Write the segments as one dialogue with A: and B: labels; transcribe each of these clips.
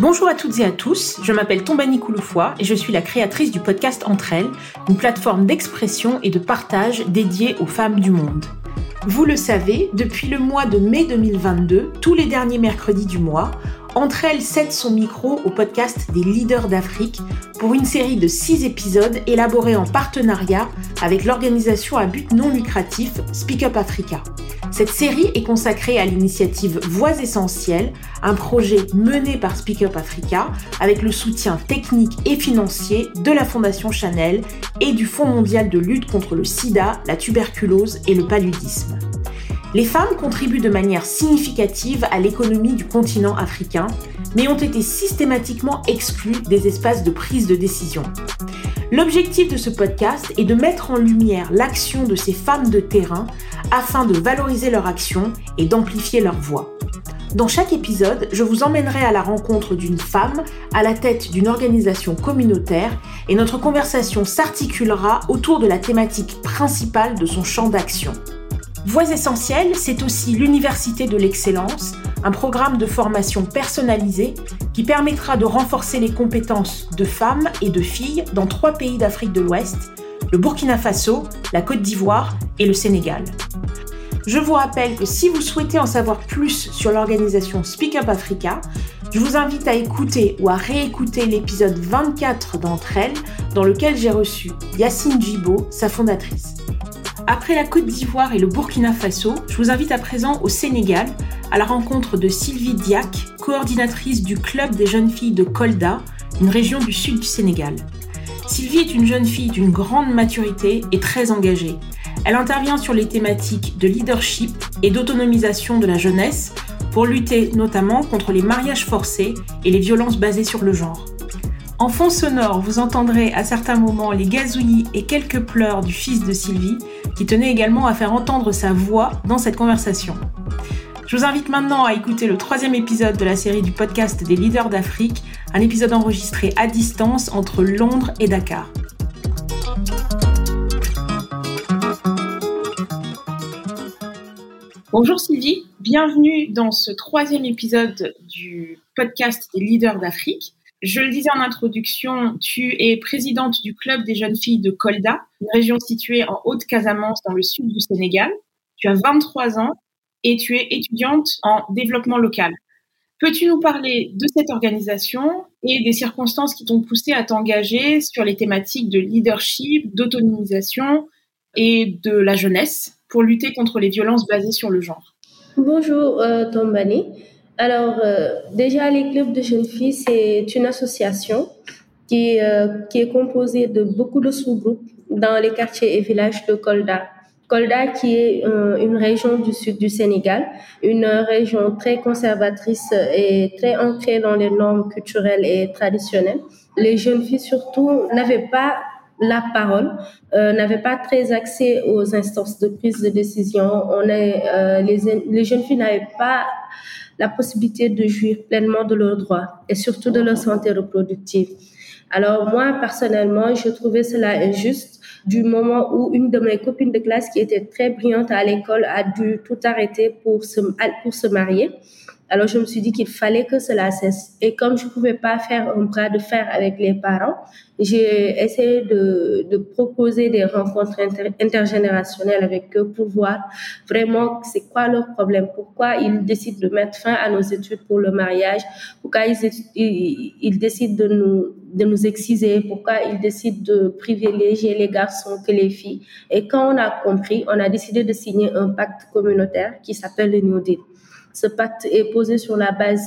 A: Bonjour à toutes et à tous, je m'appelle Tombani Kouloufoua et je suis la créatrice du podcast Entre elles, une plateforme d'expression et de partage dédiée aux femmes du monde. Vous le savez, depuis le mois de mai 2022, tous les derniers mercredis du mois, entre elles cède son micro au podcast des leaders d'Afrique pour une série de six épisodes élaborés en partenariat avec l'organisation à but non lucratif Speak Up Africa. Cette série est consacrée à l'initiative Voix Essentielles, un projet mené par Speak Up Africa avec le soutien technique et financier de la Fondation Chanel et du Fonds mondial de lutte contre le sida, la tuberculose et le paludisme. Les femmes contribuent de manière significative à l'économie du continent africain, mais ont été systématiquement exclues des espaces de prise de décision. L'objectif de ce podcast est de mettre en lumière l'action de ces femmes de terrain afin de valoriser leur action et d'amplifier leur voix. Dans chaque épisode, je vous emmènerai à la rencontre d'une femme à la tête d'une organisation communautaire et notre conversation s'articulera autour de la thématique principale de son champ d'action. Voix essentielles, c'est aussi l'Université de l'excellence, un programme de formation personnalisé qui permettra de renforcer les compétences de femmes et de filles dans trois pays d'Afrique de l'Ouest, le Burkina Faso, la Côte d'Ivoire et le Sénégal. Je vous rappelle que si vous souhaitez en savoir plus sur l'organisation Speak Up Africa, je vous invite à écouter ou à réécouter l'épisode 24 d'entre elles, dans lequel j'ai reçu Yacine Djibo, sa fondatrice. Après la Côte d'Ivoire et le Burkina Faso, je vous invite à présent au Sénégal, à la rencontre de Sylvie Diak, coordinatrice du Club des jeunes filles de Kolda, une région du sud du Sénégal. Sylvie est une jeune fille d'une grande maturité et très engagée. Elle intervient sur les thématiques de leadership et d'autonomisation de la jeunesse pour lutter notamment contre les mariages forcés et les violences basées sur le genre. En fond sonore, vous entendrez à certains moments les gazouillis et quelques pleurs du fils de Sylvie, qui tenait également à faire entendre sa voix dans cette conversation. Je vous invite maintenant à écouter le troisième épisode de la série du podcast des leaders d'Afrique, un épisode enregistré à distance entre Londres et Dakar. Bonjour Sylvie, bienvenue dans ce troisième épisode du podcast des leaders d'Afrique. Je le disais en introduction, tu es présidente du club des jeunes filles de Kolda, une région située en Haute-Casamance dans le sud du Sénégal. Tu as 23 ans et tu es étudiante en développement local. Peux-tu nous parler de cette organisation et des circonstances qui t'ont poussé à t'engager sur les thématiques de leadership, d'autonomisation et de la jeunesse pour lutter contre les violences basées sur le genre?
B: Bonjour euh, Tombani. Alors, euh, déjà, les clubs de jeunes filles, c'est une association qui, euh, qui est composée de beaucoup de sous-groupes dans les quartiers et villages de Kolda. Kolda, qui est euh, une région du sud du Sénégal, une région très conservatrice et très ancrée dans les normes culturelles et traditionnelles. Les jeunes filles, surtout, n'avaient pas la parole, euh, n'avaient pas très accès aux instances de prise de décision. On est, euh, les, les jeunes filles n'avaient pas la possibilité de jouir pleinement de leurs droits et surtout de leur santé reproductive. Alors moi, personnellement, je trouvais cela injuste du moment où une de mes copines de classe qui était très brillante à l'école a dû tout arrêter pour se, pour se marier. Alors je me suis dit qu'il fallait que cela cesse. Et comme je ne pouvais pas faire un bras de fer avec les parents, j'ai essayé de, de, proposer des rencontres intergénérationnelles avec eux pour voir vraiment c'est quoi leur problème, pourquoi ils décident de mettre fin à nos études pour le mariage, pourquoi ils, ils, ils décident de nous, de nous exciser, pourquoi ils décident de privilégier les garçons que les filles. Et quand on a compris, on a décidé de signer un pacte communautaire qui s'appelle le New Deal. Ce pacte est posé sur la base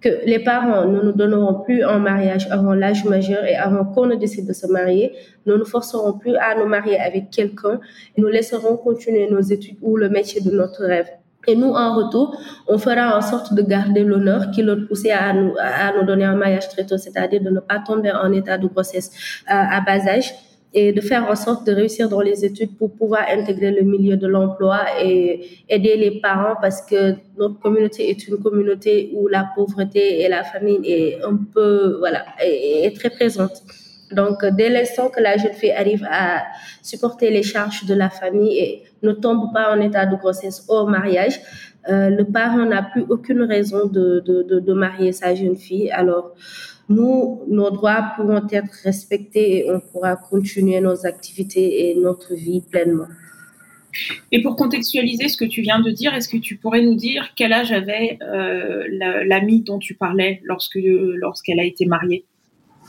B: que les parents ne nous donneront plus en mariage avant l'âge majeur et avant qu'on ne décide de se marier. Nous ne forcerons plus à nous marier avec quelqu'un nous laisserons continuer nos études ou le métier de notre rêve. Et nous, en retour, on fera en sorte de garder l'honneur qui leur poussait à nous, à nous donner un mariage très tôt, c'est-à-dire de ne pas tomber en état de grossesse à bas âge et de faire en sorte de réussir dans les études pour pouvoir intégrer le milieu de l'emploi et aider les parents parce que notre communauté est une communauté où la pauvreté et la famine est un peu, voilà, est, très présente. Donc, dès l'instant que la jeune fille arrive à supporter les charges de la famille et ne tombe pas en état de grossesse au mariage, le parent n'a plus aucune raison de, de, de, de marier sa jeune fille. Alors, nous, nos droits pourront être respectés et on pourra continuer nos activités et notre vie pleinement.
A: Et pour contextualiser ce que tu viens de dire, est-ce que tu pourrais nous dire quel âge avait euh, l'amie dont tu parlais lorsque lorsqu'elle a été mariée?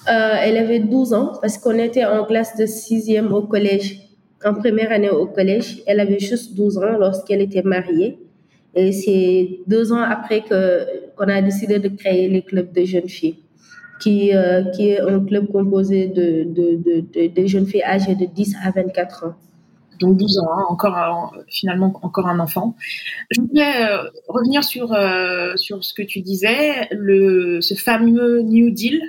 B: Euh, Elle avait 12 ans parce qu'on était en classe de sixième au collège, en première année au collège. Elle avait juste 12 ans lorsqu'elle était mariée. Et c'est deux ans après qu'on a décidé de créer les clubs de jeunes filles, qui, euh, qui est un club composé de, de, de, jeunes filles âgées de 10 à 24 ans
A: donc 12 ans, hein, encore finalement encore un enfant. Je voulais euh, revenir sur euh, sur ce que tu disais, le ce fameux New Deal.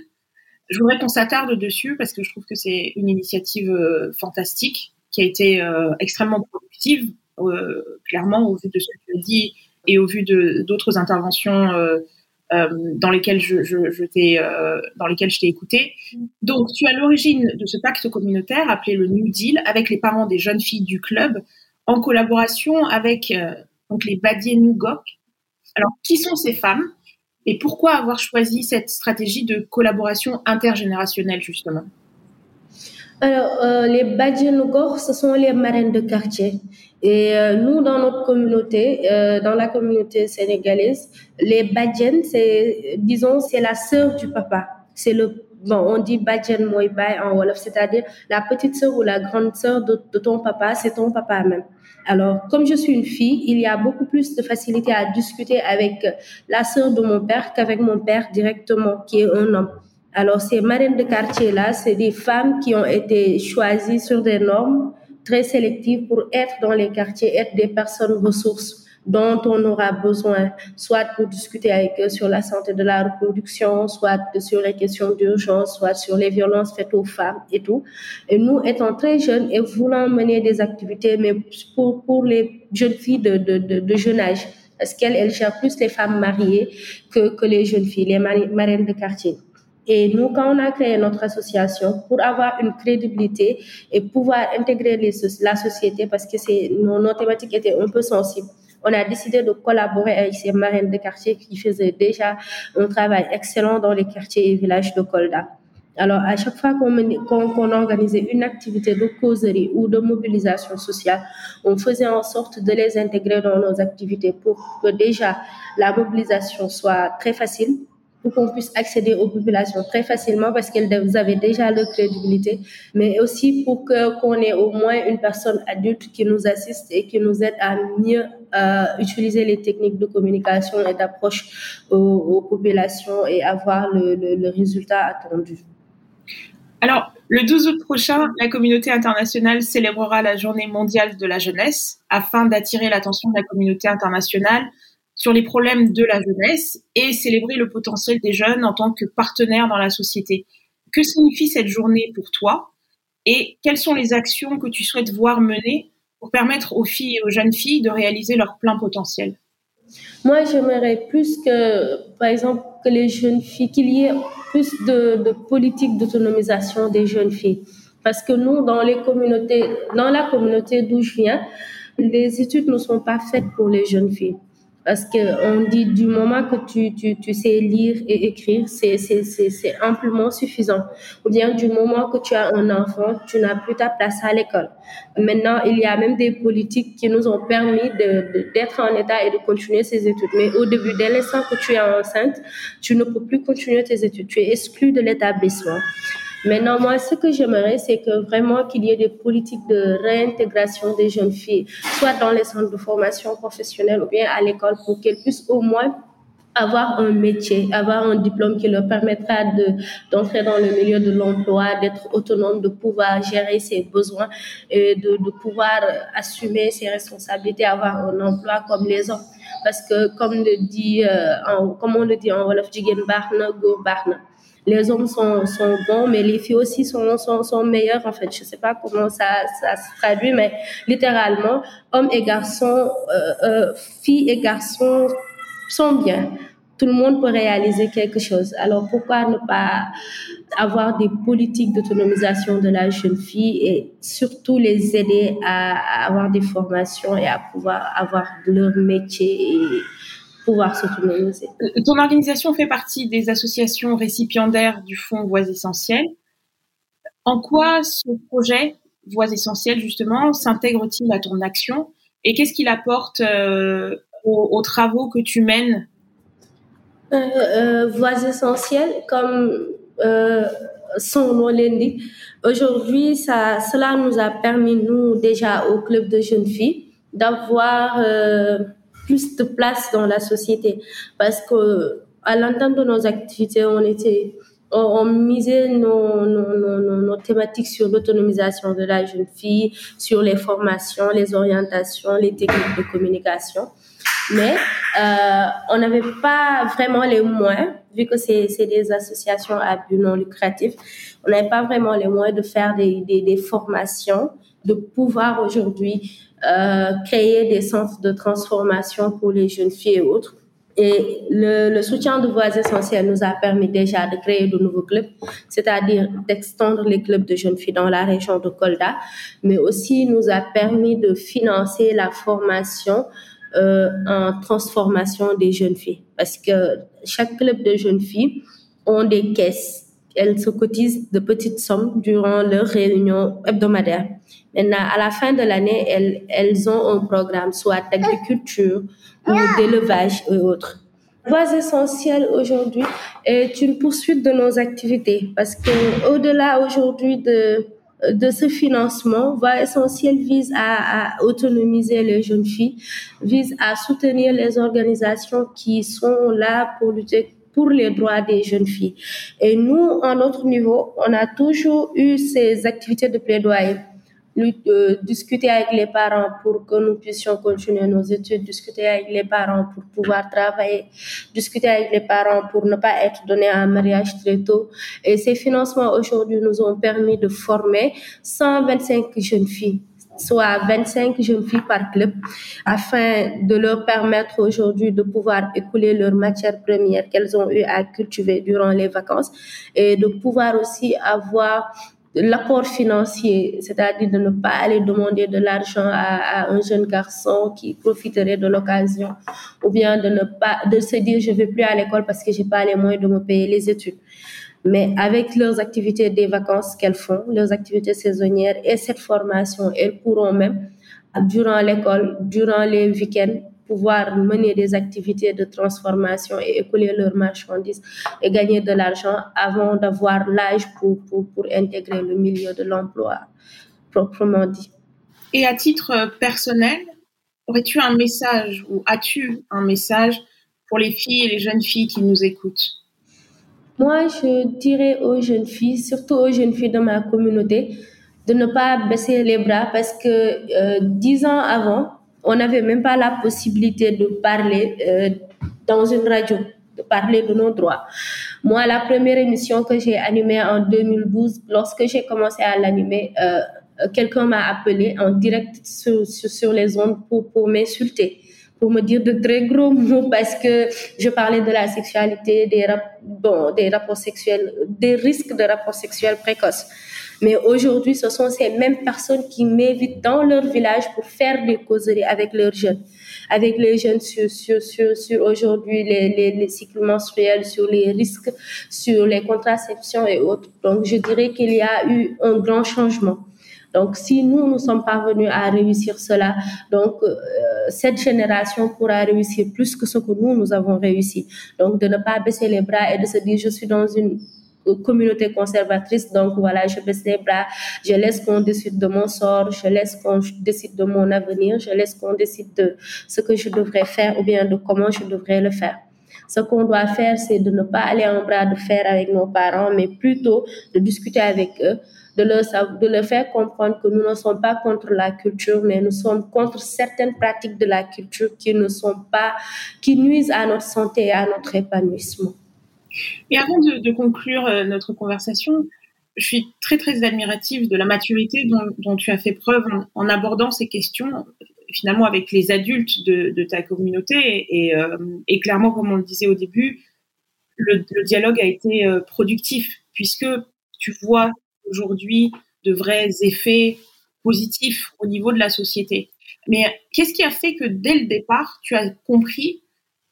A: Je voudrais qu'on s'attarde dessus parce que je trouve que c'est une initiative fantastique qui a été extrêmement productive, clairement au vu de ce que tu as dit et au vu d'autres interventions dans lesquels je, je, je t'ai euh, dans lesquels je t'ai écouté. Donc, tu as l'origine de ce pacte communautaire appelé le New Deal avec les parents des jeunes filles du club en collaboration avec euh, donc les Badier Nougok. Alors, qui sont ces femmes et pourquoi avoir choisi cette stratégie de collaboration intergénérationnelle justement?
B: Alors, euh, les Badjanougor, ce sont les marraines de quartier. Et euh, nous, dans notre communauté, euh, dans la communauté sénégalaise, les Badjen, c'est, disons, c'est la sœur du papa. C'est le, bon, on dit Badjen Moïbay en Wolof, c'est-à-dire la petite sœur ou la grande sœur de ton papa, c'est ton papa même. Alors, comme je suis une fille, il y a beaucoup plus de facilité à discuter avec la sœur de mon père qu'avec mon père directement, qui est un homme. Alors, ces marraines de quartier-là, c'est des femmes qui ont été choisies sur des normes très sélectives pour être dans les quartiers, être des personnes ressources dont on aura besoin, soit pour discuter avec eux sur la santé de la reproduction, soit sur les questions d'urgence, soit sur les violences faites aux femmes et tout. Et nous, étant très jeunes et voulant mener des activités, mais pour, pour les jeunes filles de, de, de, de jeune âge, parce qu'elles elles gèrent plus les femmes mariées que, que les jeunes filles, les marraines de quartier. Et nous, quand on a créé notre association, pour avoir une crédibilité et pouvoir intégrer la société, parce que nos, thématiques étaient un peu sensibles, on a décidé de collaborer avec ces marraines de quartier qui faisaient déjà un travail excellent dans les quartiers et villages de Kolda. Alors, à chaque fois qu'on qu organisait une activité de causerie ou de mobilisation sociale, on faisait en sorte de les intégrer dans nos activités pour que déjà la mobilisation soit très facile, pour qu'on puisse accéder aux populations très facilement parce qu'elles avaient déjà leur crédibilité, mais aussi pour que qu'on ait au moins une personne adulte qui nous assiste et qui nous aide à mieux euh, utiliser les techniques de communication et d'approche aux, populations et avoir le résultat attendu.
A: Alors, le 12 août prochain, la communauté internationale célébrera la journée mondiale de la jeunesse afin d'attirer l'attention de la communauté internationale sur les problèmes de la jeunesse et célébrer le potentiel des jeunes en tant que partenaires dans la société. Que signifie cette journée pour toi et quelles sont les actions que tu souhaites voir mener pour permettre aux filles et aux jeunes filles de réaliser leur plein potentiel?
B: Moi, j'aimerais plus que, par exemple, que les jeunes filles, qu'il y ait plus de, de politique d'autonomisation des jeunes filles. Parce que nous, dans les communautés, dans la communauté d'où je viens, les études ne sont pas faites pour les jeunes filles. Parce qu'on dit du moment que tu, tu, tu sais lire et écrire, c'est amplement suffisant. Ou bien du moment que tu as un enfant, tu n'as plus ta place à l'école. Maintenant, il y a même des politiques qui nous ont permis d'être de, en état et de continuer ces études. Mais au début, dès l'instant que tu es enceinte, tu ne peux plus continuer tes études. Tu es exclu de l'établissement. Maintenant, moi, ce que j'aimerais, c'est que vraiment qu'il y ait des politiques de réintégration des jeunes filles, soit dans les centres de formation professionnelle ou bien à l'école, pour qu'elles puissent au moins avoir un métier, avoir un diplôme qui leur permettra de d'entrer dans le milieu de l'emploi, d'être autonome, de pouvoir gérer ses besoins et de, de pouvoir assumer ses responsabilités, avoir un emploi comme les hommes. Parce que comme le dit, euh, en, comme on le dit en wolof, jigen barna, go barna les hommes sont, sont bons, mais les filles aussi sont, sont, sont meilleures, en fait. Je sais pas comment ça, ça se traduit, mais littéralement, hommes et garçons, euh, euh, filles et garçons sont bien. tout le monde peut réaliser quelque chose. Alors pourquoi ne pas avoir des politiques d'autonomisation de la jeune fille et surtout les aider à, avoir des formations et à pouvoir avoir leur métier pouvoir s'autonomiser.
A: Ton organisation fait partie des associations récipiendaires du Fonds Voix Essentielles. En quoi ce projet Voix Essentielles, justement, s'intègre-t-il à ton action et qu'est-ce qu'il apporte euh, aux, travaux que tu mènes?
B: Euh, euh, Voix Essentielles, comme son nom l'indique, aujourd'hui, ça, cela nous a permis, nous, déjà au club de jeunes filles, d'avoir plus de place dans la société. Parce que à l'entente de nos activités, on était on, misait nos, nos, nos, thématiques sur l'autonomisation de la jeune fille, sur les formations, les orientations, les techniques de communication. Mais euh, on n'avait pas vraiment les moyens, vu que c'est des associations à but non lucratif, on n'avait pas vraiment les moyens de faire des, des formations, de pouvoir aujourd'hui euh, créer des centres de transformation pour les jeunes filles et autres. Et le, le, soutien de Voix Essentielles nous a permis déjà de créer de nouveaux clubs, c'est-à-dire d'extendre les clubs de jeunes filles dans la région de Kolda, mais aussi nous a permis de financer la formation euh, en transformation des jeunes filles. Parce que chaque club de jeunes filles ont des caisses. Elles se cotisent de petites sommes durant leurs réunions hebdomadaires. Maintenant, à la fin de l'année, elles, ont un programme, soit d'agriculture ou d'élevage et autres. Voix essentielle aujourd'hui est une poursuite de nos activités parce que au-delà aujourd'hui de de ce financement, Voix essentielle vise à, à, autonomiser les jeunes filles, vise à soutenir les organisations qui sont là pour lutter pour les droits des jeunes filles. Et nous, à notre niveau, on a toujours eu ces activités de plaidoyer euh, discuter avec les parents pour que nous puissions continuer nos études, discuter avec les parents pour pouvoir travailler, discuter avec les parents pour ne pas être donné un mariage très tôt. Et ces financements aujourd'hui nous ont permis de former 125 jeunes filles soit 25 jeunes filles par club, afin de leur permettre aujourd'hui de pouvoir écouler leurs matières premières qu'elles ont eu à cultiver durant les vacances et de pouvoir aussi avoir l'apport financier, c'est-à-dire de ne pas aller demander de l'argent à, un jeune garçon qui profiterait de l'occasion, ou bien de ne pas, de se dire je vais plus à l'école parce que j'ai pas les moyens de me payer les études. Mais avec leurs activités des vacances qu'elles font, leurs activités saisonnières et cette formation, elles pourront même, durant l'école, durant les week-ends, pouvoir mener des activités de transformation et écouler leurs marchandises et gagner de l'argent avant d'avoir l'âge pour, pour, pour, intégrer le milieu de l'emploi proprement dit.
A: Et à titre personnel, aurais-tu un message ou as-tu un message pour les filles et les jeunes filles qui nous écoutent?
B: Moi, je dirais aux jeunes filles, surtout aux jeunes filles de ma communauté, de ne pas baisser les bras parce que euh, dix ans avant, on n'avait même pas la possibilité de parler euh, dans une radio, de parler de nos droits. Moi, la première émission que j'ai animée en 2012, lorsque j'ai commencé à l'animer, euh, quelqu'un m'a appelé en direct sur, les ondes pour m'insulter pour me dire de très gros mots parce que je parlais de la sexualité, des, bon, des rapports sexuels, des risques de rapports sexuels précoces. Mais aujourd'hui, ce sont ces mêmes personnes qui m'invitent dans leur village pour faire des causeries avec leurs jeunes, avec les jeunes sur, sur, sur, sur aujourd'hui les, les, les, cycles menstruels, sur les risques, sur les contraceptions et autres. Donc, je dirais qu'il y a eu un grand changement. Donc, si nous, nous sommes parvenus à réussir cela, donc euh, cette génération pourra réussir plus que ce que nous, nous avons réussi. Donc, de ne pas baisser les bras et de se dire, je suis dans une communauté conservatrice. Donc voilà, je baisse les bras, je laisse qu'on décide de mon sort, je laisse qu'on décide de mon avenir, je laisse qu'on décide de ce que je devrais faire ou bien de comment je devrais le faire. Ce qu'on doit faire, c'est de ne pas aller en bras de fer avec nos parents, mais plutôt de discuter avec eux, de leur, faire comprendre que nous ne sommes pas contre la culture, mais nous sommes contre certaines pratiques de la culture qui ne sont pas, qui nuisent à notre santé et à notre épanouissement.
A: Et avant de, conclure euh, notre conversation, je suis très très admirative de la maturité dont, tu as fait preuve en, abordant ces questions. finalement avec les adultes de, ta communauté. Et, et, clairement, comme on le disait au début, le, dialogue a été productif puisque tu vois aujourd'hui de vrais effets positifs au niveau de la société. Mais qu'est-ce qui a fait que dès le départ, tu as compris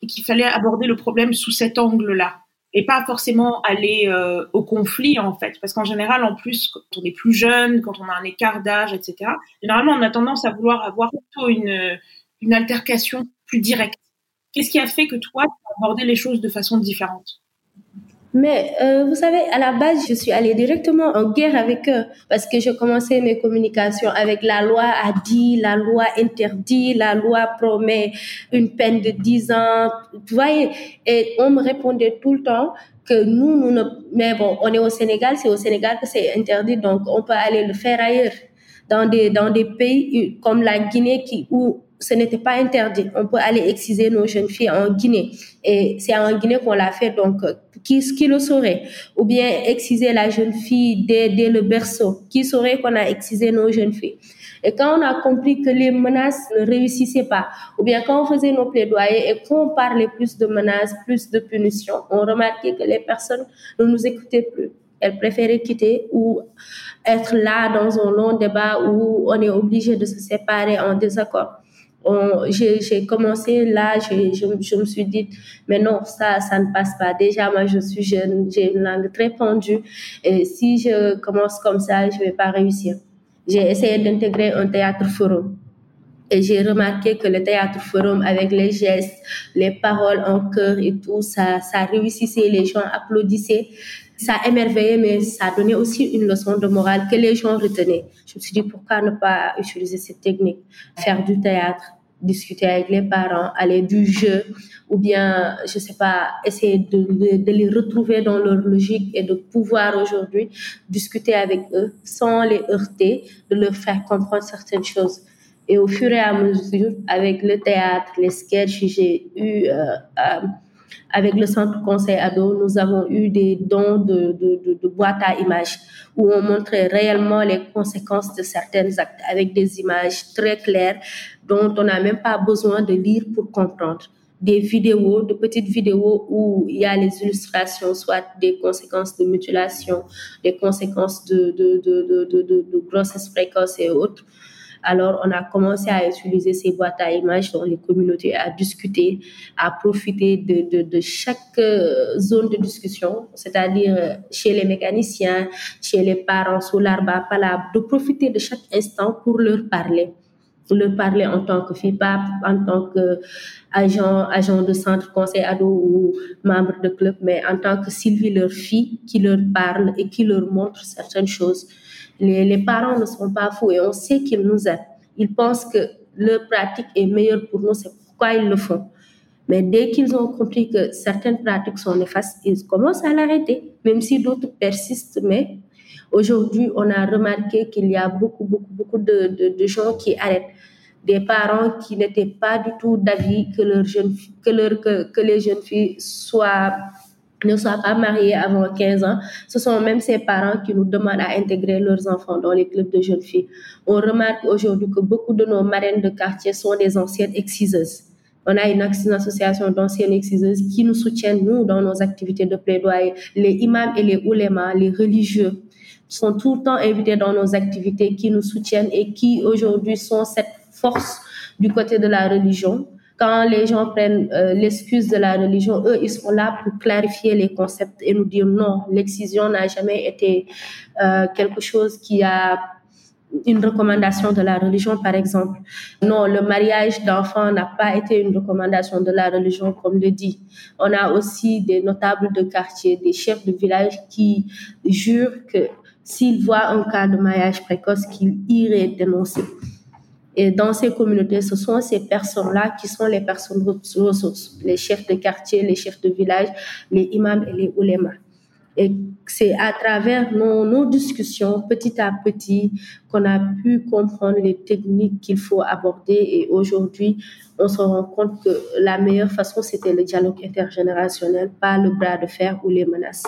A: qu'il fallait aborder le problème sous cet angle-là et pas forcément aller euh, au conflit en fait? Parce qu'en général en plus quand on est plus jeune quand on a un écart d'âge etc généralement on a tendance à vouloir avoir plutôt une une altercation plus directe. Qu'est-ce qui a fait que toi tu as abordé les choses de façon différente?
B: Mais euh, vous savez, à la base, je suis allée directement en guerre avec eux parce que je commençais mes communications avec la loi a dit, la loi interdit, la loi promet une peine de 10 ans. Vous voyez, et on me répondait tout le temps que nous, nous ne... Mais bon, on est au Sénégal, c'est au Sénégal que c'est interdit, donc on peut aller le faire ailleurs. Dans des, dans des pays comme la Guinée qui, où ce n'était pas interdit. On peut aller exciser nos jeunes filles en Guinée. Et c'est en Guinée qu'on l'a fait, donc qui, le saurait Ou bien exciser la jeune fille dès, dès le berceau. Qui saurait qu'on a excisé nos jeunes filles et quand on a compris que les menaces ne réussissaient pas, ou bien quand on faisait nos plaidoyers et qu'on parlait plus de menaces, plus de punitions, on remarquait que les personnes ne nous écoutaient plus. Elles préféraient quitter ou être là dans un long débat où on est obligé de se séparer en désaccord j'ai commencé là, je, je, me suis dit, mais non, ça, ça ne passe pas. Déjà, moi, je suis jeune, j'ai une langue très pendue. Et si je commence comme ça, je vais pas réussir. J'ai essayé d'intégrer un théâtre forum. Et j'ai remarqué que le théâtre forum, avec les gestes, les paroles en chœur et tout, ça, ça réussissait, les gens applaudissaient. Ça émerveillait, mais ça donnait aussi une leçon de morale que les gens retenaient. Je me suis dit, pourquoi ne pas utiliser cette technique, faire du théâtre, discuter avec les parents, aller du jeu, ou bien, je sais pas, essayer de, de, les retrouver dans leur logique et de pouvoir aujourd'hui discuter avec eux sans les heurter, de leur faire comprendre certaines choses. Et au fur et à mesure, avec le théâtre, les sketchs, j'ai eu, euh, euh, avec le centre conseil ado, nous avons eu des dons de, boîtes à images où on montrait réellement les conséquences de certains actes avec des images très claires dont on n'a même pas besoin de lire pour comprendre. Des vidéos, de petites vidéos où il y a les illustrations, soit des conséquences de mutilation, des conséquences de, de, de, de grossesse précoce et autres. Alors, on a commencé à utiliser ces boîtes à images dans les communautés, à discuter, à profiter de, chaque euh, zone de discussion, c'est-à-dire euh, chez les mécaniciens, chez les parents, sous l'arbre de profiter de chaque instant pour leur parler leur parler en tant que FIPAP, en tant que agent, agent de centre conseil ado ou membre de club, mais en tant que Sylvie, leur fille, qui leur parle et qui leur montre certaines choses. Les, parents ne sont pas fous et on sait qu'ils nous aident. Ils pensent que leur pratique est meilleure pour nous, c'est pourquoi ils le font. Mais dès qu'ils ont compris que certaines pratiques sont néfastes, ils commencent à l'arrêter, même si d'autres persistent, mais Aujourd'hui, on a remarqué qu'il y a beaucoup, beaucoup, beaucoup de, de, gens qui arrêtent. Des parents qui n'étaient pas du tout d'avis que les jeunes filles soient ne soient pas mariées avant 15 ans. Ce sont même ces parents qui nous demandent à intégrer leurs enfants dans les clubs de jeunes filles. On remarque aujourd'hui que beaucoup de nos marraines de quartier sont des anciennes exciseuses. On a une, association d'anciennes exciseuses qui nous soutiennent, nous, dans nos activités de plaidoyer. Les imams et les oulémas, les religieux, sont tout le temps invités dans nos activités, qui nous soutiennent et qui aujourd'hui sont cette force du côté de la religion. Quand les gens prennent euh, l'excuse de la religion, eux, ils sont là pour clarifier les concepts et nous dire non, l'excision n'a jamais été euh, quelque chose qui a une recommandation de la religion, par exemple. Non, le mariage d'enfants n'a pas été une recommandation de la religion, comme le dit. On a aussi des notables de quartier, des chefs de village qui jurent que s'ils voient un cas de mariage précoce, qu'ils iraient dénoncer. Et dans ces communautés, ce sont ces personnes-là qui sont les personnes ressources, les chefs de quartier, les chefs de village, les imams et les oulémas. Et c'est à travers nos, nos, discussions, petit à petit, qu'on a pu comprendre les techniques qu'il faut aborder. Et aujourd'hui, on se rend compte que la meilleure façon, c'était le dialogue intergénérationnel, pas le bras de fer ou les menaces.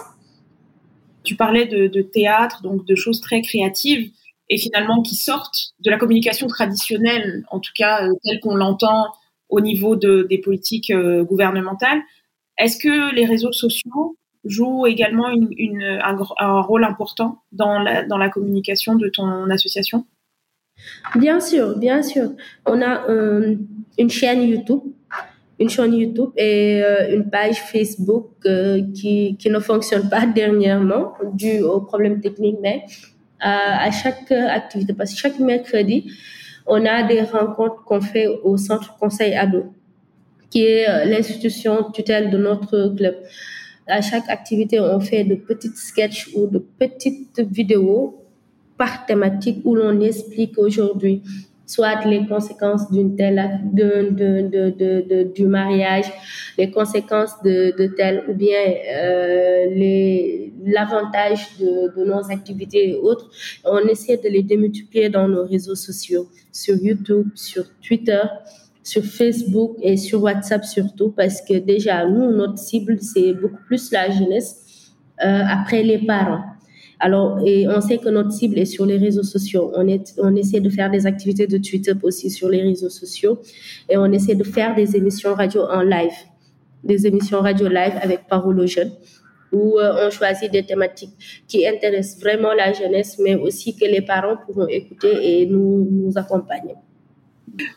A: Tu parlais de, théâtre, donc de choses très créatives. Et finalement qui sortent de la communication traditionnelle, en tout cas telle qu'on l'entend au niveau de, des politiques gouvernementales. Est-ce que les réseaux sociaux jouent également un, rôle important dans la, dans la communication de ton association?
B: Bien sûr, bien sûr. On a une chaîne YouTube une chaîne YouTube et euh, une page Facebook euh, qui, qui ne fonctionne pas dernièrement dû aux problèmes techniques, mais à, chaque activité, parce que chaque mercredi, on a des rencontres qu'on fait au Centre Conseil Ado, qui est euh, l'institution tutelle de notre club. À chaque activité, on fait de petites sketchs ou de petites vidéos par thématique où l'on explique aujourd'hui soit les conséquences d'une telle de, de, de, du mariage, les conséquences de, de tel ou bien euh, l'avantage de, de nos activités et autres. On essaie de les démultiplier dans nos réseaux sociaux, sur YouTube, sur Twitter, sur Facebook et sur WhatsApp surtout parce que déjà nous notre cible c'est beaucoup plus la jeunesse euh, après les parents. Alors, et on sait que notre cible est sur les réseaux sociaux. On, est, on essaie de faire des activités de Twitter aussi sur les réseaux sociaux et on essaie de faire des émissions radio en live, des émissions radio live avec parole aux jeunes où euh, on choisit des thématiques qui intéressent vraiment la jeunesse, mais aussi que les parents pourront écouter et nous, nous accompagner.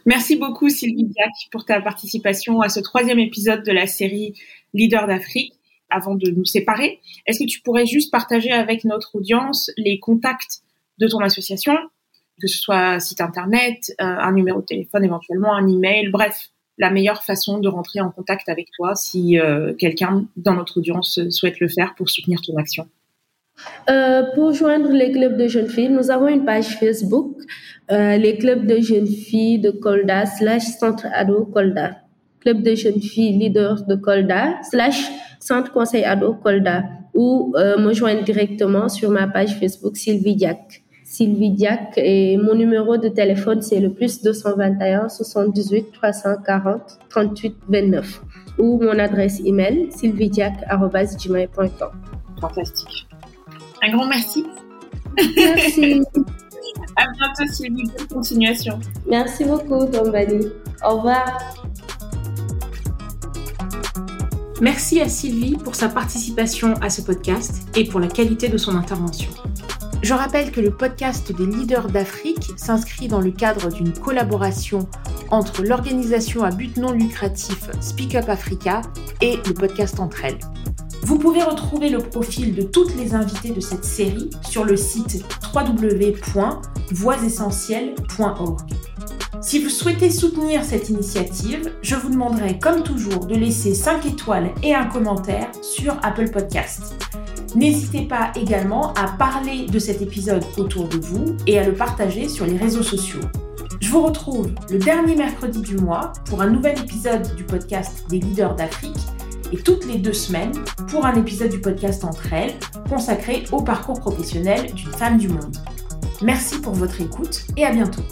A: Merci beaucoup Sylvie Diac pour ta participation à ce troisième épisode de la série Leader d'Afrique avant de nous séparer, est-ce que tu pourrais juste partager avec notre audience les contacts de ton association, que ce soit site internet, euh, un numéro de téléphone éventuellement, un email, bref, la meilleure façon de rentrer en contact avec toi si euh, quelqu'un dans notre audience souhaite le faire pour soutenir ton action?
B: Euh, pour joindre les clubs de jeunes filles, nous avons une page Facebook, les clubs de jeunes filles de Colda slash Centre Ado Colda. Club de jeunes filles leaders de Colda slash Centre Conseil Ado Colda ou euh, me joindre directement sur ma page Facebook Sylvie Diac. Sylvie Diac et mon numéro de téléphone c'est le plus 221 78 340 38 29 ou mon adresse email sylvidiac.gmail.com.
A: Fantastique. Un grand merci.
B: Merci.
A: à bientôt Sylvie, bonne continuation.
B: Merci beaucoup Tombali. Au revoir.
A: Merci à Sylvie pour sa participation à ce podcast et pour la qualité de son intervention. Je rappelle que le podcast des leaders d'Afrique s'inscrit dans le cadre d'une collaboration entre l'organisation à but non lucratif Speak Up Africa et le podcast Entre elles. Vous pouvez retrouver le profil de toutes les invitées de cette série sur le site www.voixessentielles.org. Si vous souhaitez soutenir cette initiative, je vous demanderai comme toujours de laisser 5 étoiles et un commentaire sur Apple Podcast. N'hésitez pas également à parler de cet épisode autour de vous et à le partager sur les réseaux sociaux. Je vous retrouve le dernier mercredi du mois pour un nouvel épisode du podcast des leaders d'Afrique et toutes les deux semaines pour un épisode du podcast Entre elles consacré au parcours professionnel d'une femme du monde. Merci pour votre écoute et à bientôt.